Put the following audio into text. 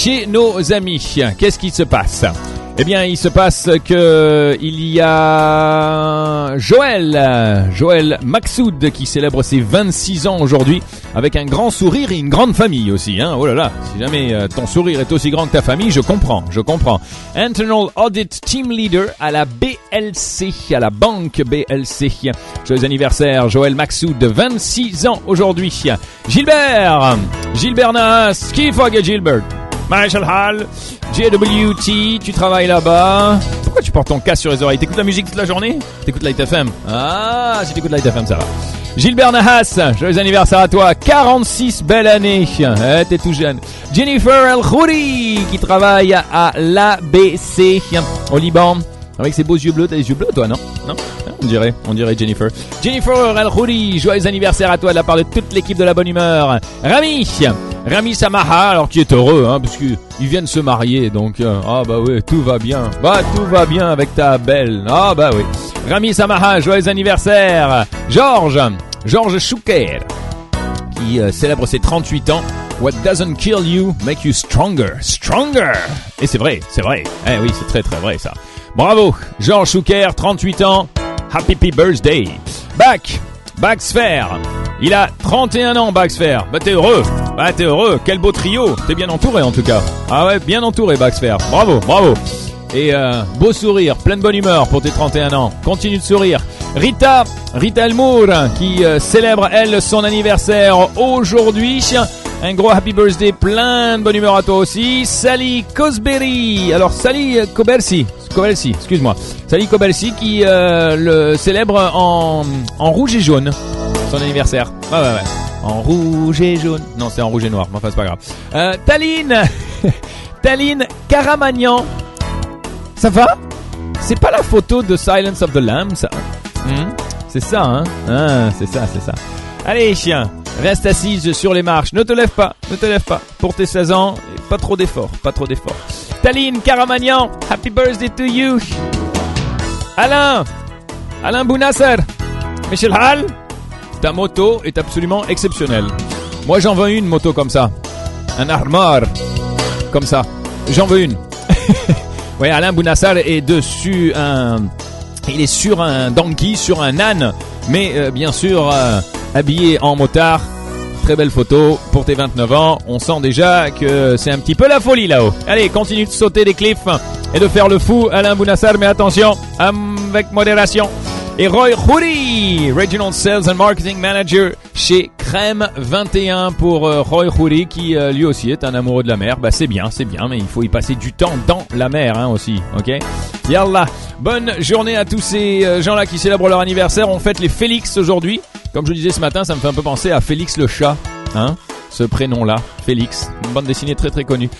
Chez nos amis, qu'est-ce qui se passe? Eh bien, il se passe que il y a Joël, Joël Maxoud qui célèbre ses 26 ans aujourd'hui avec un grand sourire et une grande famille aussi. Hein oh là là, si jamais euh, ton sourire est aussi grand que ta famille, je comprends, je comprends. Internal Audit Team Leader à la BLC, à la banque BLC. Joyeux anniversaire, Joël Maxoud, 26 ans aujourd'hui. Gilbert, Gilbert Nas, qui Gilbert? Marshall Hall, JWT, tu travailles là-bas. Pourquoi tu portes ton casque sur les oreilles? T'écoutes la musique toute la journée? T'écoutes Light FM Ah, si t'écoutes Light FM, ça va. Gilbert Nahas, joyeux anniversaire à toi, 46 belles années. Eh, t'es tout jeune. Jennifer El Khouri, qui travaille à l'ABC au Liban. Avec ses beaux yeux bleus, t'as des yeux bleus toi, non? Non? On dirait, on dirait Jennifer. Jennifer El Khouri, joyeux anniversaire à toi de la part de toute l'équipe de la bonne humeur. Rami, Rami Samaha, alors qui est heureux, hein, parce qu'ils viennent se marier, donc euh, ah bah oui, tout va bien, bah tout va bien avec ta belle, ah bah oui. Rami Samaha, joyeux anniversaire. Georges, Georges Chouker, qui euh, célèbre ses 38 ans. What doesn't kill you make you stronger, stronger. Et c'est vrai, c'est vrai. Eh oui, c'est très très vrai ça. Bravo, Georges Chouker, 38 ans. Happy birthday. Back, Baxfer. Il a 31 ans, Baxfer. Bah t'es heureux. Bah t'es heureux. Quel beau trio. T'es bien entouré en tout cas. Ah ouais, bien entouré, Baxfer. Bravo, bravo. Et euh, beau sourire, pleine bonne humeur pour tes 31 ans. Continue de sourire. Rita, Rita Elmour, qui euh, célèbre elle son anniversaire aujourd'hui. Un gros happy birthday, plein de bonne humeur à toi aussi. Sally Cosberry. Alors Sally Cobersi, Cobersi, excuse-moi. Sally Cobersi qui euh, le célèbre en, en rouge et jaune son anniversaire. Ouais ouais ouais. En rouge et jaune. Non, c'est en rouge et noir. Mais enfin, c'est pas grave. Euh, Taline, Taline Karamagnan. Ça va? C'est pas la photo de Silence of the Lambs, ça Hmm? C'est ça, hein? Ah, C'est ça, c'est ça. Allez, chien, reste assise sur les marches. Ne te lève pas, ne te lève pas. Pour tes 16 ans, pas trop d'efforts, pas trop d'efforts. Taline Karamagnan, happy birthday to you. Alain, Alain Bounasser, Michel Hall, ta moto est absolument exceptionnelle. Moi, j'en veux une moto comme ça. Un armor comme ça. J'en veux une. ouais, Alain Bounassar est dessus un... Il est sur un donkey, sur un âne, mais euh, bien sûr euh, habillé en motard. Très belle photo pour tes 29 ans. On sent déjà que c'est un petit peu la folie là-haut. Allez, continue de sauter des cliffs et de faire le fou, Alain Bounassar, mais attention, avec modération. Et Roy Khoury, Regional Sales and Marketing Manager chez Crème 21 pour euh, Roy Khoury qui euh, lui aussi est un amoureux de la mer. Bah c'est bien, c'est bien, mais il faut y passer du temps dans la mer hein, aussi, ok? Yallah, bonne journée à tous ces euh, gens-là qui célèbrent leur anniversaire. On fête les Félix aujourd'hui. Comme je le disais ce matin, ça me fait un peu penser à Félix le chat, hein Ce prénom-là, Félix, une bande dessinée très très connue.